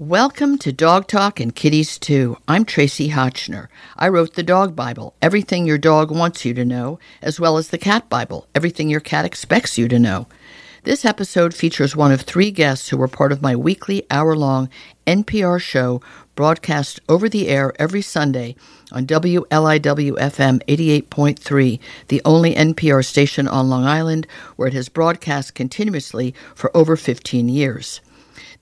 Welcome to Dog Talk and Kitties Too. I'm Tracie Hotchner. I wrote the Dog Bible, everything your dog wants you to know, as well as the Cat Bible, everything your cat expects you to know. This episode features one of three guests who were part of my weekly hour long NPR show broadcast over the air every Sunday on WLIW FM 88.3, the only NPR station on Long Island where it has broadcast continuously for over 15 years.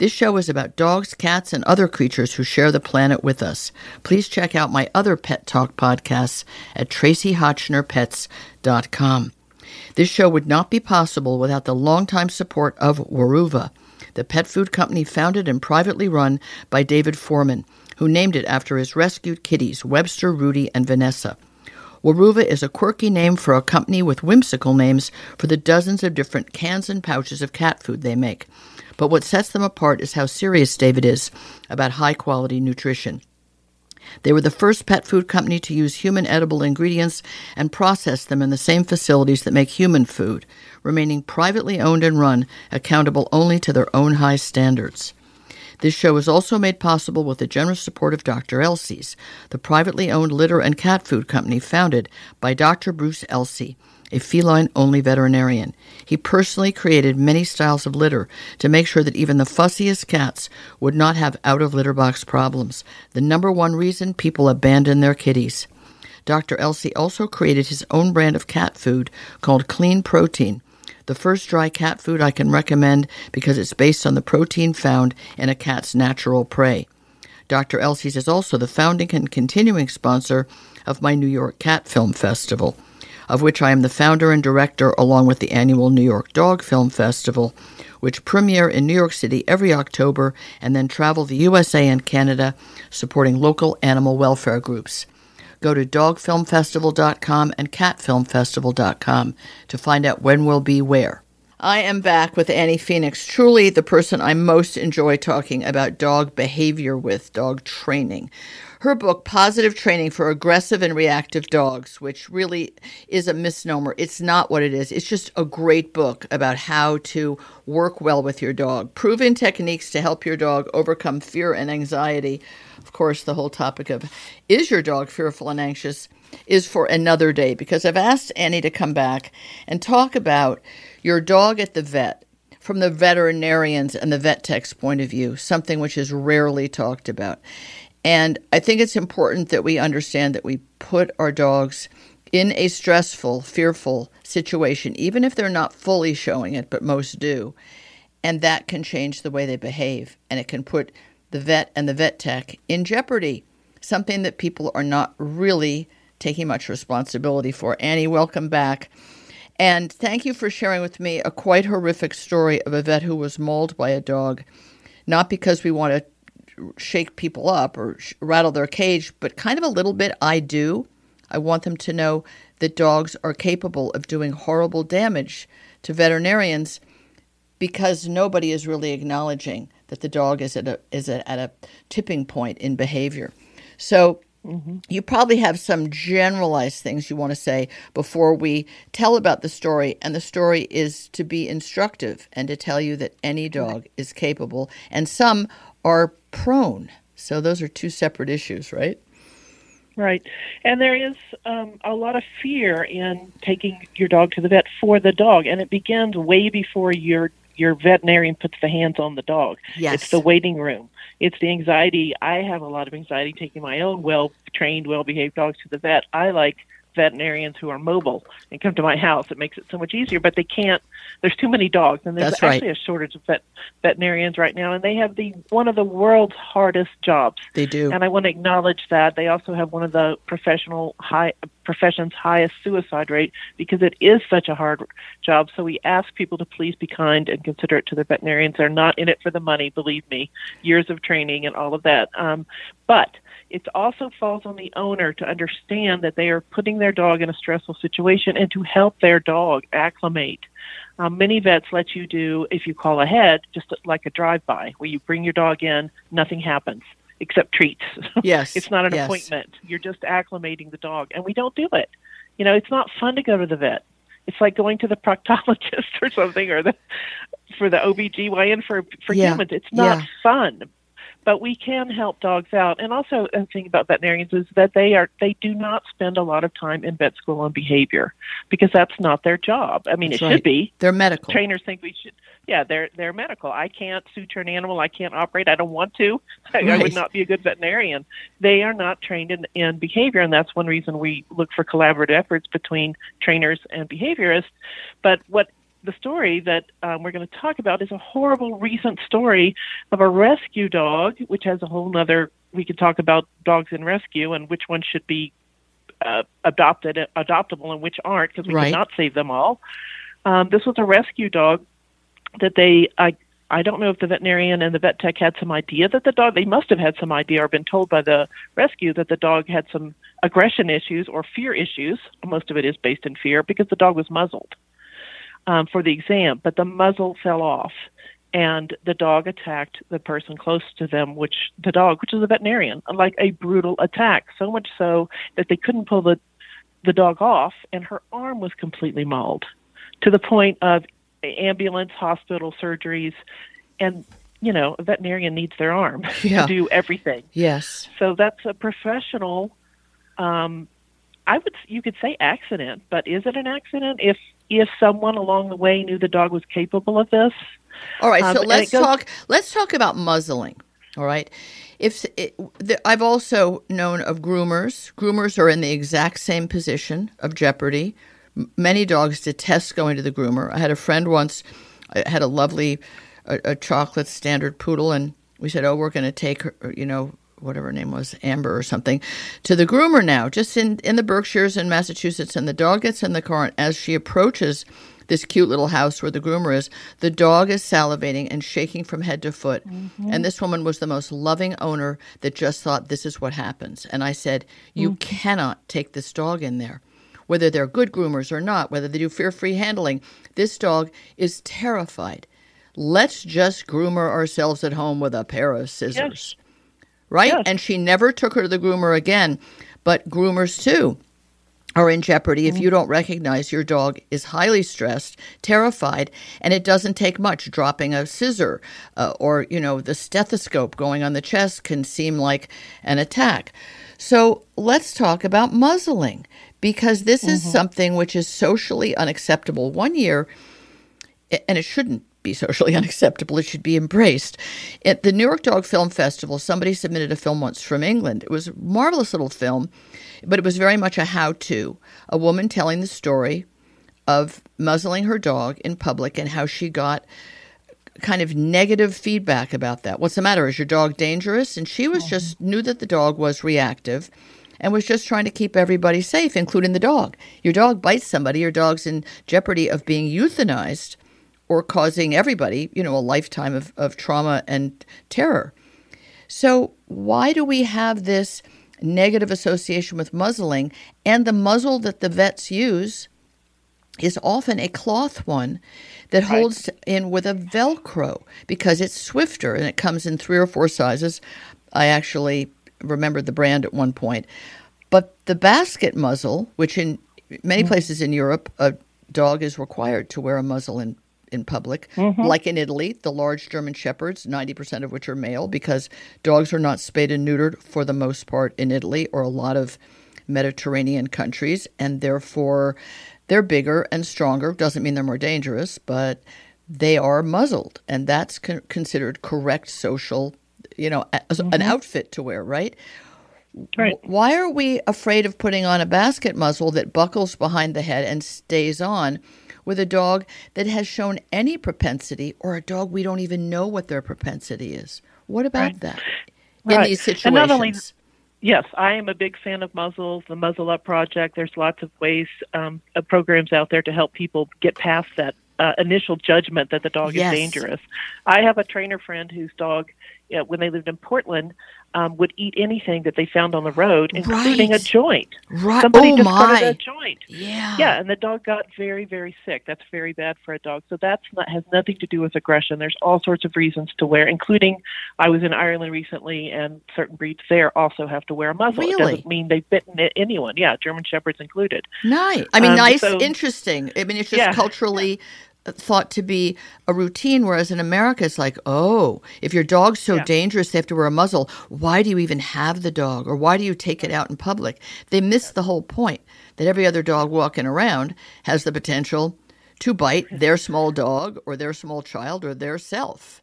This show is about dogs, cats, and other creatures who share the planet with us. Please check out my other Pet Talk podcasts at traciehotchnerpets.com. This show would not be possible without the longtime support of Weruva, the pet food company founded and privately run by David Forman, who named it after his rescued kitties, Webster, Rudy, and Vanessa. Weruva is a quirky name for a company with whimsical names for the dozens of different cans and pouches of cat food they make. But what sets them apart is how serious David is about high quality nutrition. They were the first pet food company to use human edible ingredients and process them in the same facilities that make human food, remaining privately owned and run, accountable only to their own high standards. This show is also made possible with the generous support of Dr. Elsey's, the privately owned litter and cat food company founded by Dr. Bruce Elsey, a feline only veterinarian. He personally created many styles of litter to make sure that even the fussiest cats would not have out of litter box problems, the number one reason people abandon their kitties. Dr. Elsey also created his own brand of cat food called Clean Protein, the first dry cat food I can recommend because it's based on the protein found in a cat's natural prey. Dr. Elsey's is also the founding and continuing sponsor of my New York Cat Film Festival of which I am the founder and director, along with the annual New York Dog Film Festival, which premiere in New York City every October and then travel the USA and Canada supporting local animal welfare groups. Go to dogfilmfestival.com and catfilmfestival.com to find out when we'll be where. I am back with Annie Phenix, truly the person I most enjoy talking about dog behavior with, dog training her book, Positive Training for Aggressive and Reactive Dogs, which really is a misnomer. It's not what it is. It's just a great book about how to work well with your dog, proven techniques to help your dog overcome fear and anxiety. Of course, the whole topic of is your dog fearful and anxious is for another day because I've asked Annie to come back and talk about your dog at the vet from the veterinarians and the vet tech's point of view, something which is rarely talked about. And I think it's important that we understand that we put our dogs in a stressful, fearful situation, even if they're not fully showing it, but most do. And that can change the way they behave. And it can put the vet and the vet tech in jeopardy, something that people are not really taking much responsibility for. Annie, welcome back. And thank you for sharing with me a quite horrific story of a vet who was mauled by a dog, not because we want to shake people up or sh- rattle their cage, but kind of a little bit I do. I want them to know that dogs are capable of doing horrible damage to veterinarians because nobody is really acknowledging that the dog is at a is a, at a tipping point in behavior. So mm-hmm. you probably have some generalized things you want to say before we tell about the story, and the story is to be instructive and to tell you that any dog is capable, and some are prone. So those are two separate issues, right? Right. And there is um, a lot of fear in taking your dog to the vet for the dog, and it begins way before your your veterinarian puts the hands on the dog. Yes. It's the waiting room. It's the anxiety. I have a lot of anxiety taking my own well trained, well behaved dogs to the vet. I like veterinarians who are mobile and come to my house. It makes it so much easier, but they can't. There's too many dogs, and there's actually a shortage of vet, veterinarians right now, and they have the one of the world's hardest jobs. They do, and I want to acknowledge that they also have one of the professional high profession's highest suicide rate because it is such a hard job. So we ask people to please be kind and considerate to their veterinarians. They're not in it for the money, believe me. Years of training and all of that, um, but it also falls on the owner to understand that they are putting their dog in a stressful situation and to help their dog acclimate. Um, many vets let you do, if you call ahead, just like a drive by, where you bring your dog in, nothing happens except treats. Yes. it's not an yes. appointment. You're just acclimating the dog. And we don't do it. You know, it's not fun to go to the vet. It's like going to the proctologist or something or the for the OBGYN for for Yeah. humans. It's not Yeah. fun but we can help dogs out. And also, a thing about veterinarians is that they are they do not spend a lot of time in vet school on behavior because that's not their job. I mean, That's it right. should be. They're medical. Trainers think we should. Yeah, they're they're medical. I can't suture an animal. I can't operate. I don't want to. I, I would not be a good veterinarian. They are not trained in, in behavior, and that's one reason we look for collaborative efforts between trainers and behaviorists. But what the story that um, we're going to talk about is a horrible recent story of a rescue dog, which has a whole other. We could talk about dogs in rescue and which ones should be uh, adopted, adoptable, and which aren't, because we Right. cannot save them all. Um, this was a rescue dog that they. I I don't know if the veterinarian and the vet tech had some idea that the dog. They must have had some idea or been told by the rescue that the dog had some aggression issues or fear issues. Most of it is based in fear because the dog was muzzled um, for the exam, but the muzzle fell off, and the dog attacked the person close to them, which the dog, which is a veterinarian, like a brutal attack. So much so that they couldn't pull the the dog off, and her arm was completely mauled, to the point of ambulance, hospital, surgeries, and you know, a veterinarian needs their arm Yeah. to do everything. Yes. So that's a professional. Um, I would you could say accident, but is it an accident if if someone along the way knew the dog was capable of this? All right, Um, so let's goes- talk. Let's talk about muzzling. All right, if it, the, I've also known of groomers. Groomers are in the exact same position of jeopardy. M- Many dogs detest going to the groomer. I had a friend once. I had a lovely, a, a chocolate standard poodle, and we said, "Oh, we're going to take her." You know. Whatever her name was, Amber or something, to the groomer now, just in, in the Berkshires in Massachusetts. And the dog gets in the car, and as she approaches this cute little house where the groomer is, the dog is salivating and shaking from head to foot. Mm-hmm. And this woman was the most loving owner that just thought this is what happens. And I said, You mm. cannot take this dog in there. Whether they're good groomers or not, whether they do fear free handling, this dog is terrified. Let's just groomer ourselves at home with a pair of scissors. Right? Yes. And she never took her to the groomer again. But groomers, too, are in jeopardy if you don't recognize your dog is highly stressed, terrified, and it doesn't take much. Dropping a scissor uh, or, you know, the stethoscope going on the chest can seem like an attack. So let's talk about muzzling because this is something which is socially unacceptable. One year, and it shouldn't be socially unacceptable. It should be embraced. At the New York Dog Film Festival, somebody submitted a film once from England. It was a marvelous little film, but it was very much a how to. A woman telling the story of muzzling her dog in public and how she got kind of negative feedback about that. What's the matter? Is your dog dangerous? And she was just mm-hmm. knew that the dog was reactive and was just trying to keep everybody safe, including the dog. Your dog bites somebody, your dog's in jeopardy of being euthanized or causing everybody, you know, a lifetime of, of trauma and terror. So, why do we have this negative association with muzzling? And the muzzle that the vets use is often a cloth one that holds in with a Velcro because it's swifter and it comes in three or four sizes. I actually remembered the brand at one point. But the basket muzzle, which in many mm. places in Europe, a dog is required to wear a muzzle in, in public, mm-hmm. like in Italy, the large German Shepherds, 90% of which are male, because dogs are not spayed and neutered for the most part in Italy or a lot of Mediterranean countries, and therefore they're bigger and stronger. Doesn't mean they're more dangerous, but they are muzzled, and that's con- considered correct social, you know, a- an mm-hmm. outfit to wear, right? Right. Why are we afraid of putting on a basket muzzle that buckles behind the head and stays on with a dog that has shown any propensity or a dog we don't even know what their propensity is? What about Right. that in Right. these situations? only- Yes, I am a big fan of muzzles, the Muzzle Up Project. There's lots of ways, um, of programs out there to help people get past that uh, initial judgment that the dog Yes. is dangerous. I have a trainer friend whose dog, you know, when they lived in Portland, um, would eat anything that they found on the road, including Right. a joint. right. Somebody oh my. a joint. yeah. Yeah, and the dog got very, very sick. That's very bad for a dog. So that's not has nothing to do with aggression. There's all sorts of reasons to wear, including I was in Ireland recently, and certain breeds there also have to wear a muzzle. It Really? doesn't mean they've bitten anyone. Yeah, German shepherds included. Nice. I mean, Um, nice, so- interesting. I mean, it's just Yeah. culturally thought to be a routine, whereas in America it's like, oh, if your dog's so Yeah. dangerous they have to wear a muzzle, why do you even have the dog or why do you take it out in public? They miss the whole point that every other dog walking around has the potential to bite their small dog or their small child or their self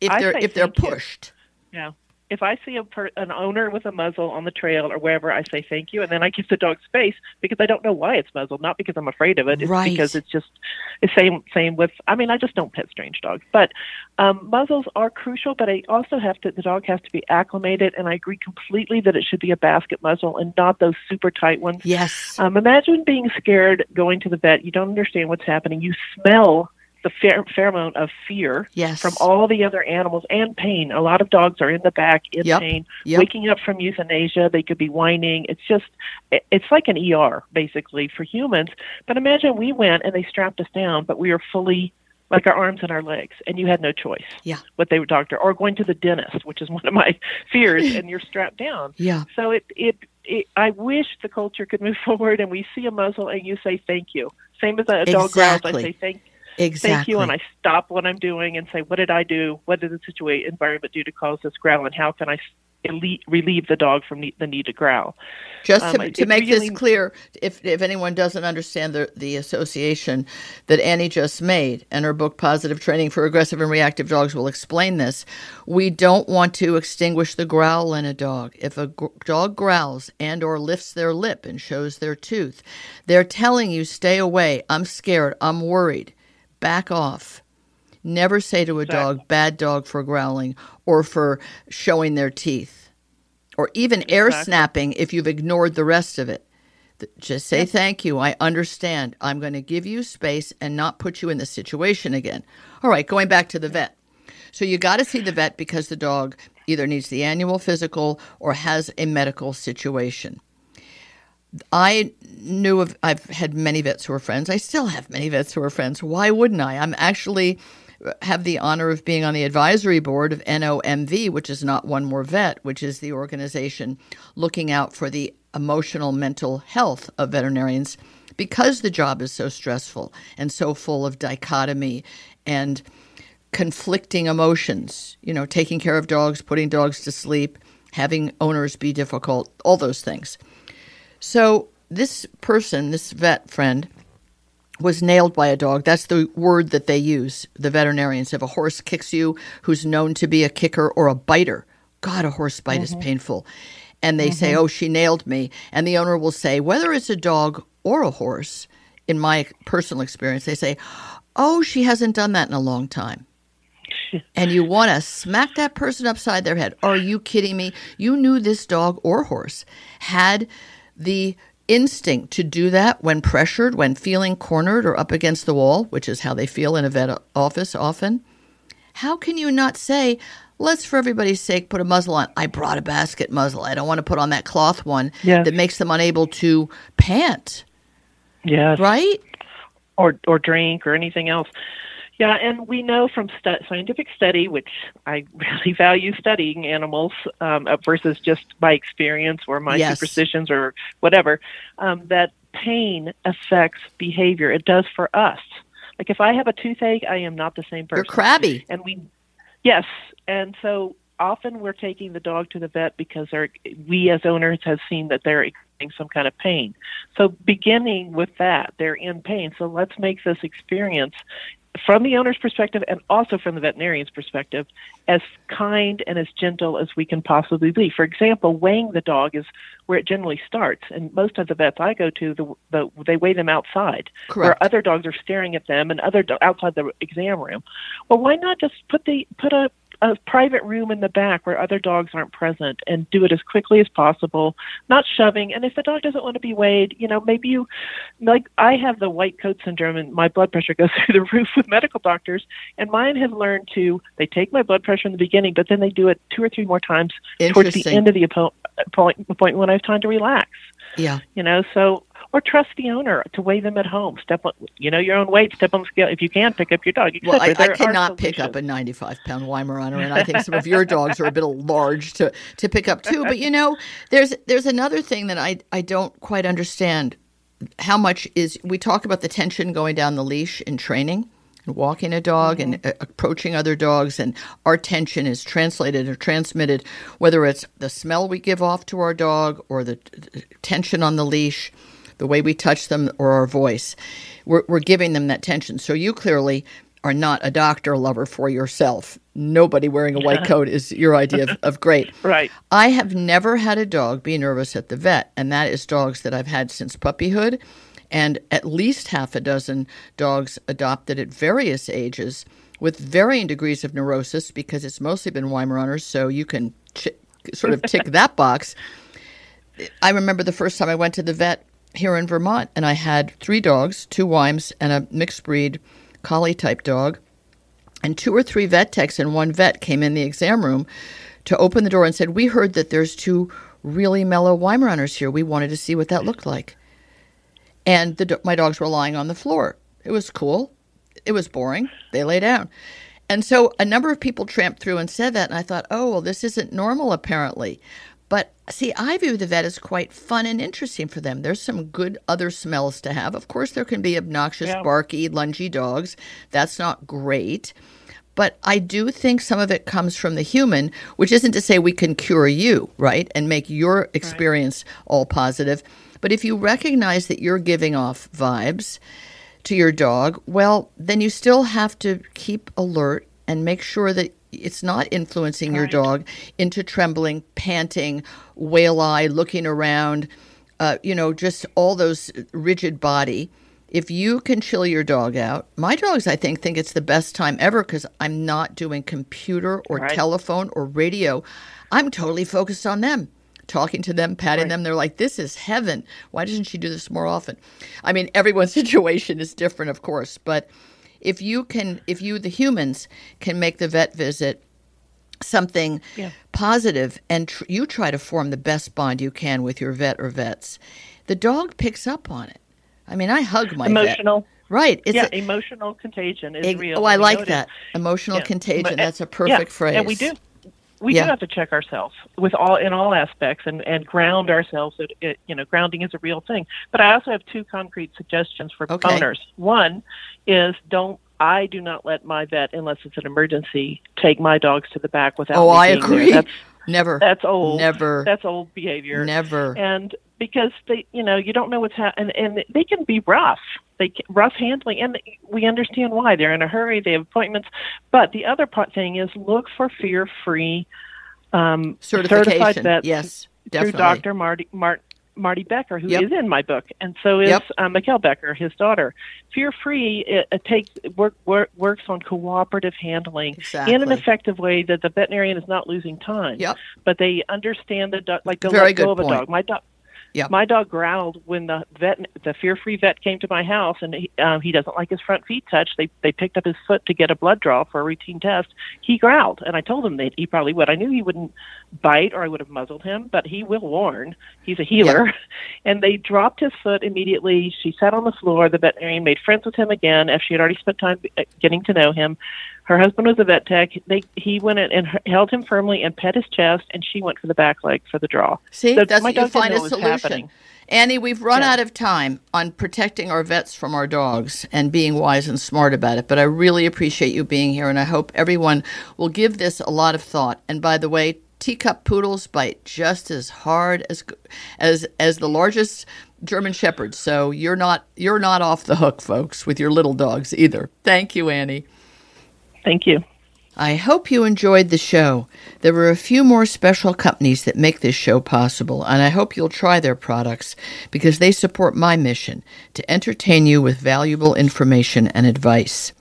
if I they're if they're pushed. Yeah. If I see a per- an owner with a muzzle on the trail or wherever, I say thank you, and then I give the dog space because I don't know why it's muzzled, not because I'm afraid of it. It's Right. because it's just the same same with. I mean, I just don't pet strange dogs, but um, muzzles are crucial. But I also have to. The dog has to be acclimated, and I agree completely that it should be a basket muzzle and not those super tight ones. Yes. Um, imagine being scared going to the vet. You don't understand what's happening. You smell the pher- pheromone of fear Yes. from all the other animals and pain. A lot of dogs are in the back in Yep. pain, Yep. waking up from euthanasia. They could be whining. It's just, it's like an ER basically for humans. But imagine we went and they strapped us down, but we were fully like our arms and our legs, and you had no choice. Yeah. What they were doctor or going to the dentist, which is one of my fears, and you're strapped down. Yeah. So it, it, it, I wish the culture could move forward and we see a muzzle and you say thank you. Same as a dog growls, I say thank, Exactly. thank you, and I stop what I'm doing and say, what did I do? What did the situation environment do to cause this growl, and how can I elite, relieve the dog from the need to growl? Just Um, to, it- to make really- this clear, if, if anyone doesn't understand the, the association that Annie just made, and her book Positive Training for Aggressive and Reactive Dogs will explain this, we don't want to extinguish the growl in a dog. If a gr- dog growls and or lifts their lip and shows their tooth, they're telling you, stay away, I'm scared, I'm worried, back off. Never say to a Exactly. dog, bad dog for growling or for showing their teeth or even air snapping if you've ignored the rest of it. Just say thank you. I understand. I'm going to give you space and not put you in this situation again. All right, going back to the vet. So you got to see the vet because the dog either needs the annual physical or has a medical situation. I knew of I've had many vets who are friends. I still have many vets who are friends. Why wouldn't I? I'm actually uh, have the honor of being on the advisory board of NOMV, which is not one more vet, which is the organization looking out for the emotional mental health of veterinarians because the job is so stressful and so full of dichotomy and conflicting emotions, you know, taking care of dogs, putting dogs to sleep, having owners be difficult, all those things. So this person, this vet friend, was nailed by a dog. That's the word that they use, the veterinarians. If a horse kicks you who's known to be a kicker or a biter, God, a horse bite is mm-hmm. painful. And they say, mm-hmm. oh, she nailed me. And the owner will say, whether it's a dog or a horse, in my personal experience, they say, oh, she hasn't done that in a long time and you want to smack that person upside their head. Are you kidding me? You knew this dog or horse had the instinct to do that when pressured, when feeling cornered or up against the wall, which is how they feel in a vet office often. How can you not say, let's for everybody's sake put a muzzle on? I brought a basket muzzle. I don't want to put on that cloth one Yes. that makes them unable to pant, Yes. right? or or drink or anything else. Yeah, and we know from stu- scientific study, which I really value studying animals um, uh, versus just my experience or my Yes. superstitions or whatever, um, that pain affects behavior. It does for us. Like if I have a toothache, I am not the same person You're crabby. and we yes and so often we're taking the dog to the vet because we as owners have seen that they're experiencing some kind of pain so beginning with that they're in pain so let's make this experience from the owner's perspective and also from the veterinarian's perspective as kind and as gentle as we can possibly be. For example weighing the dog is where it generally starts. And most of the vets i go to the, the they weigh them outside Correct. where other dogs are staring at them and other do- outside the exam room. Well why not just put the put a a private room in the back where other dogs aren't present and do it as quickly as possible, not shoving. And if the dog doesn't want to be weighed, you know, maybe you, like I have the white coat syndrome and my blood pressure goes through the roof with medical doctors. And mine have learned to, they take my blood pressure in the beginning, but then they do it two or three more times towards the end of the appo- point, appointment when I have time to relax Yeah. you know so or trust the owner to weigh them at home step on you know your own weight step on the scale if you can pick up your dog Well, I. I cannot pick up a 95 pound Weimaraner, and I think some of your dogs are a bit large to, to pick up too. But you know, there's there's another thing that I I don't quite understand. How much is we talk about the tension going down the leash in training, and walking a dog and uh, approaching other dogs, and our tension is translated or transmitted, whether it's the smell we give off to our dog or the t- tension on the leash, the way we touch them, or our voice. We're, we're giving them that tension. So you clearly are not a doctor lover for yourself. Nobody wearing a white coat is your idea of, of great. Right. I have never had a dog be nervous at the vet, and that is dogs that I've had since puppyhood, and at least half a dozen dogs adopted at various ages with varying degrees of neurosis because it's mostly been Weimaraners, so you can ch- sort of tick that box. I remember the first time I went to the vet here in Vermont, and I had three dogs, two Weims and a mixed breed collie type dog. And two or three vet techs and one vet came in the exam room to open the door and said, We heard that there's two really mellow Weimaraners here. We wanted to see what that looked like. And the, my dogs were lying on the floor. It was cool. It was boring. They lay down. And so a number of people tramped through and said that. And I thought, oh, well, this isn't normal, apparently. But see, I view the vet as quite fun and interesting for them. There's some good other smells to have. Of course, there can be obnoxious, Yeah. barky, lungy dogs. That's not great. But I do think some of it comes from the human, which isn't to say we can cure you, right? And make your experience all positive. But if you recognize that you're giving off vibes to your dog, well, then you still have to keep alert and make sure that it's not influencing your dog into trembling, panting, whale eye, looking around, uh, you know, just all those rigid body. If you can chill your dog out, my dogs, I think, think it's the best time ever because I'm not doing computer or Right. telephone or radio. I'm totally focused on them, talking to them, patting Right. them. They're like, this is heaven. Why doesn't she do this more often? I mean, everyone's situation is different, of course, but if you can, if you, the humans, can make the vet visit something Yeah. positive and tr- you try to form the best bond you can with your vet or vets, the dog picks up on it. I mean, I hug my vet. Emotional. Right. It's yeah, a- emotional contagion is real. oh, I We like that. Emotional Yeah. contagion. But- That's a yeah, perfect phrase. And we do. We Yeah. do have to check ourselves with all in all aspects and, and ground ourselves. It, it, you know, grounding is a real thing. But I also have two concrete suggestions for Okay. owners. One is don't. I do not let my vet, unless it's an emergency, take my dogs to the back without. Oh, I being there. agree. That's Never. that's old. Never. That's old behavior. Never. And because they, you know, you don't know what's happening, and they can be rough. They can, rough handling, and we understand why. They're in a hurry. They have appointments. But the other part thing is look for fear-free um, certified Certification. vets Yes, through. Dr. Marty Mart, Marty Becker, who is Yep. in my book, and so is Yep. uh, Mikkel Becker, his daughter. Fear Free it, it takes work, work works on cooperative handling Exactly. in an effective way that the veterinarian is not losing time. Yep. But they understand the dog, like they'll Very let go of a point. dog. My dog. Yep. My dog growled when the vet, the fear-free vet, came to my house, and he, um, he doesn't like his front feet touched. They they picked up his foot to get a blood draw for a routine test. He growled, and I told him that he probably would. I knew he wouldn't bite, or I would have muzzled him, but he will warn. He's a heeler, and they dropped his foot immediately. She sat on the floor. The veterinarian made friends with him again after she had already spent time uh, getting to know him. Her husband was a vet tech. They he went in and held him firmly and pet his chest, and she went for the back leg for the draw. See, So that's my what you find a solution. happening. Annie, we've run Yeah. out of time on protecting our vets from our dogs and being wise and smart about it, but I really appreciate you being here, and I hope everyone will give this a lot of thought. And by the way, teacup poodles bite just as hard as as as the largest German shepherds. So you're not you're not off the hook, folks, with your little dogs either. Thank you, Annie. Thank you. I hope you enjoyed the show. There were a few more special companies that make this show possible, and I hope you'll try their products because they support my mission to entertain you with valuable information and advice.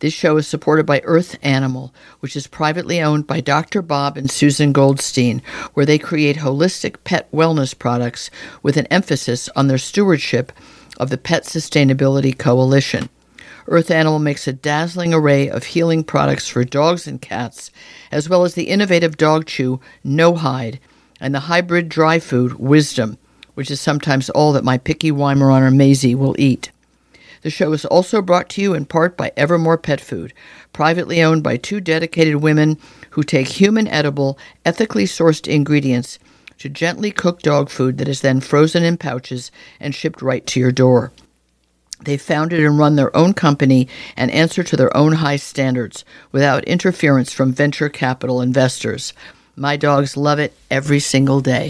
This show is supported by Earth Animal, which is privately owned by Dr. Bob and Susan Goldstein, where they create holistic pet wellness products with an emphasis on their stewardship of the Pet Sustainability Coalition. Earth Animal makes a dazzling array of healing products for dogs and cats, as well as the innovative dog chew No Hide and the hybrid dry food Wisdom, which is sometimes all that my picky Weimaraner Maisie will eat. The show is also brought to you in part by Evermore Pet Food, privately owned by two dedicated women who take human edible, ethically sourced ingredients to gently cook dog food that is then frozen in pouches and shipped right to your door. They founded and run their own company and answer to their own high standards without interference from venture capital investors. My dogs love it every single day.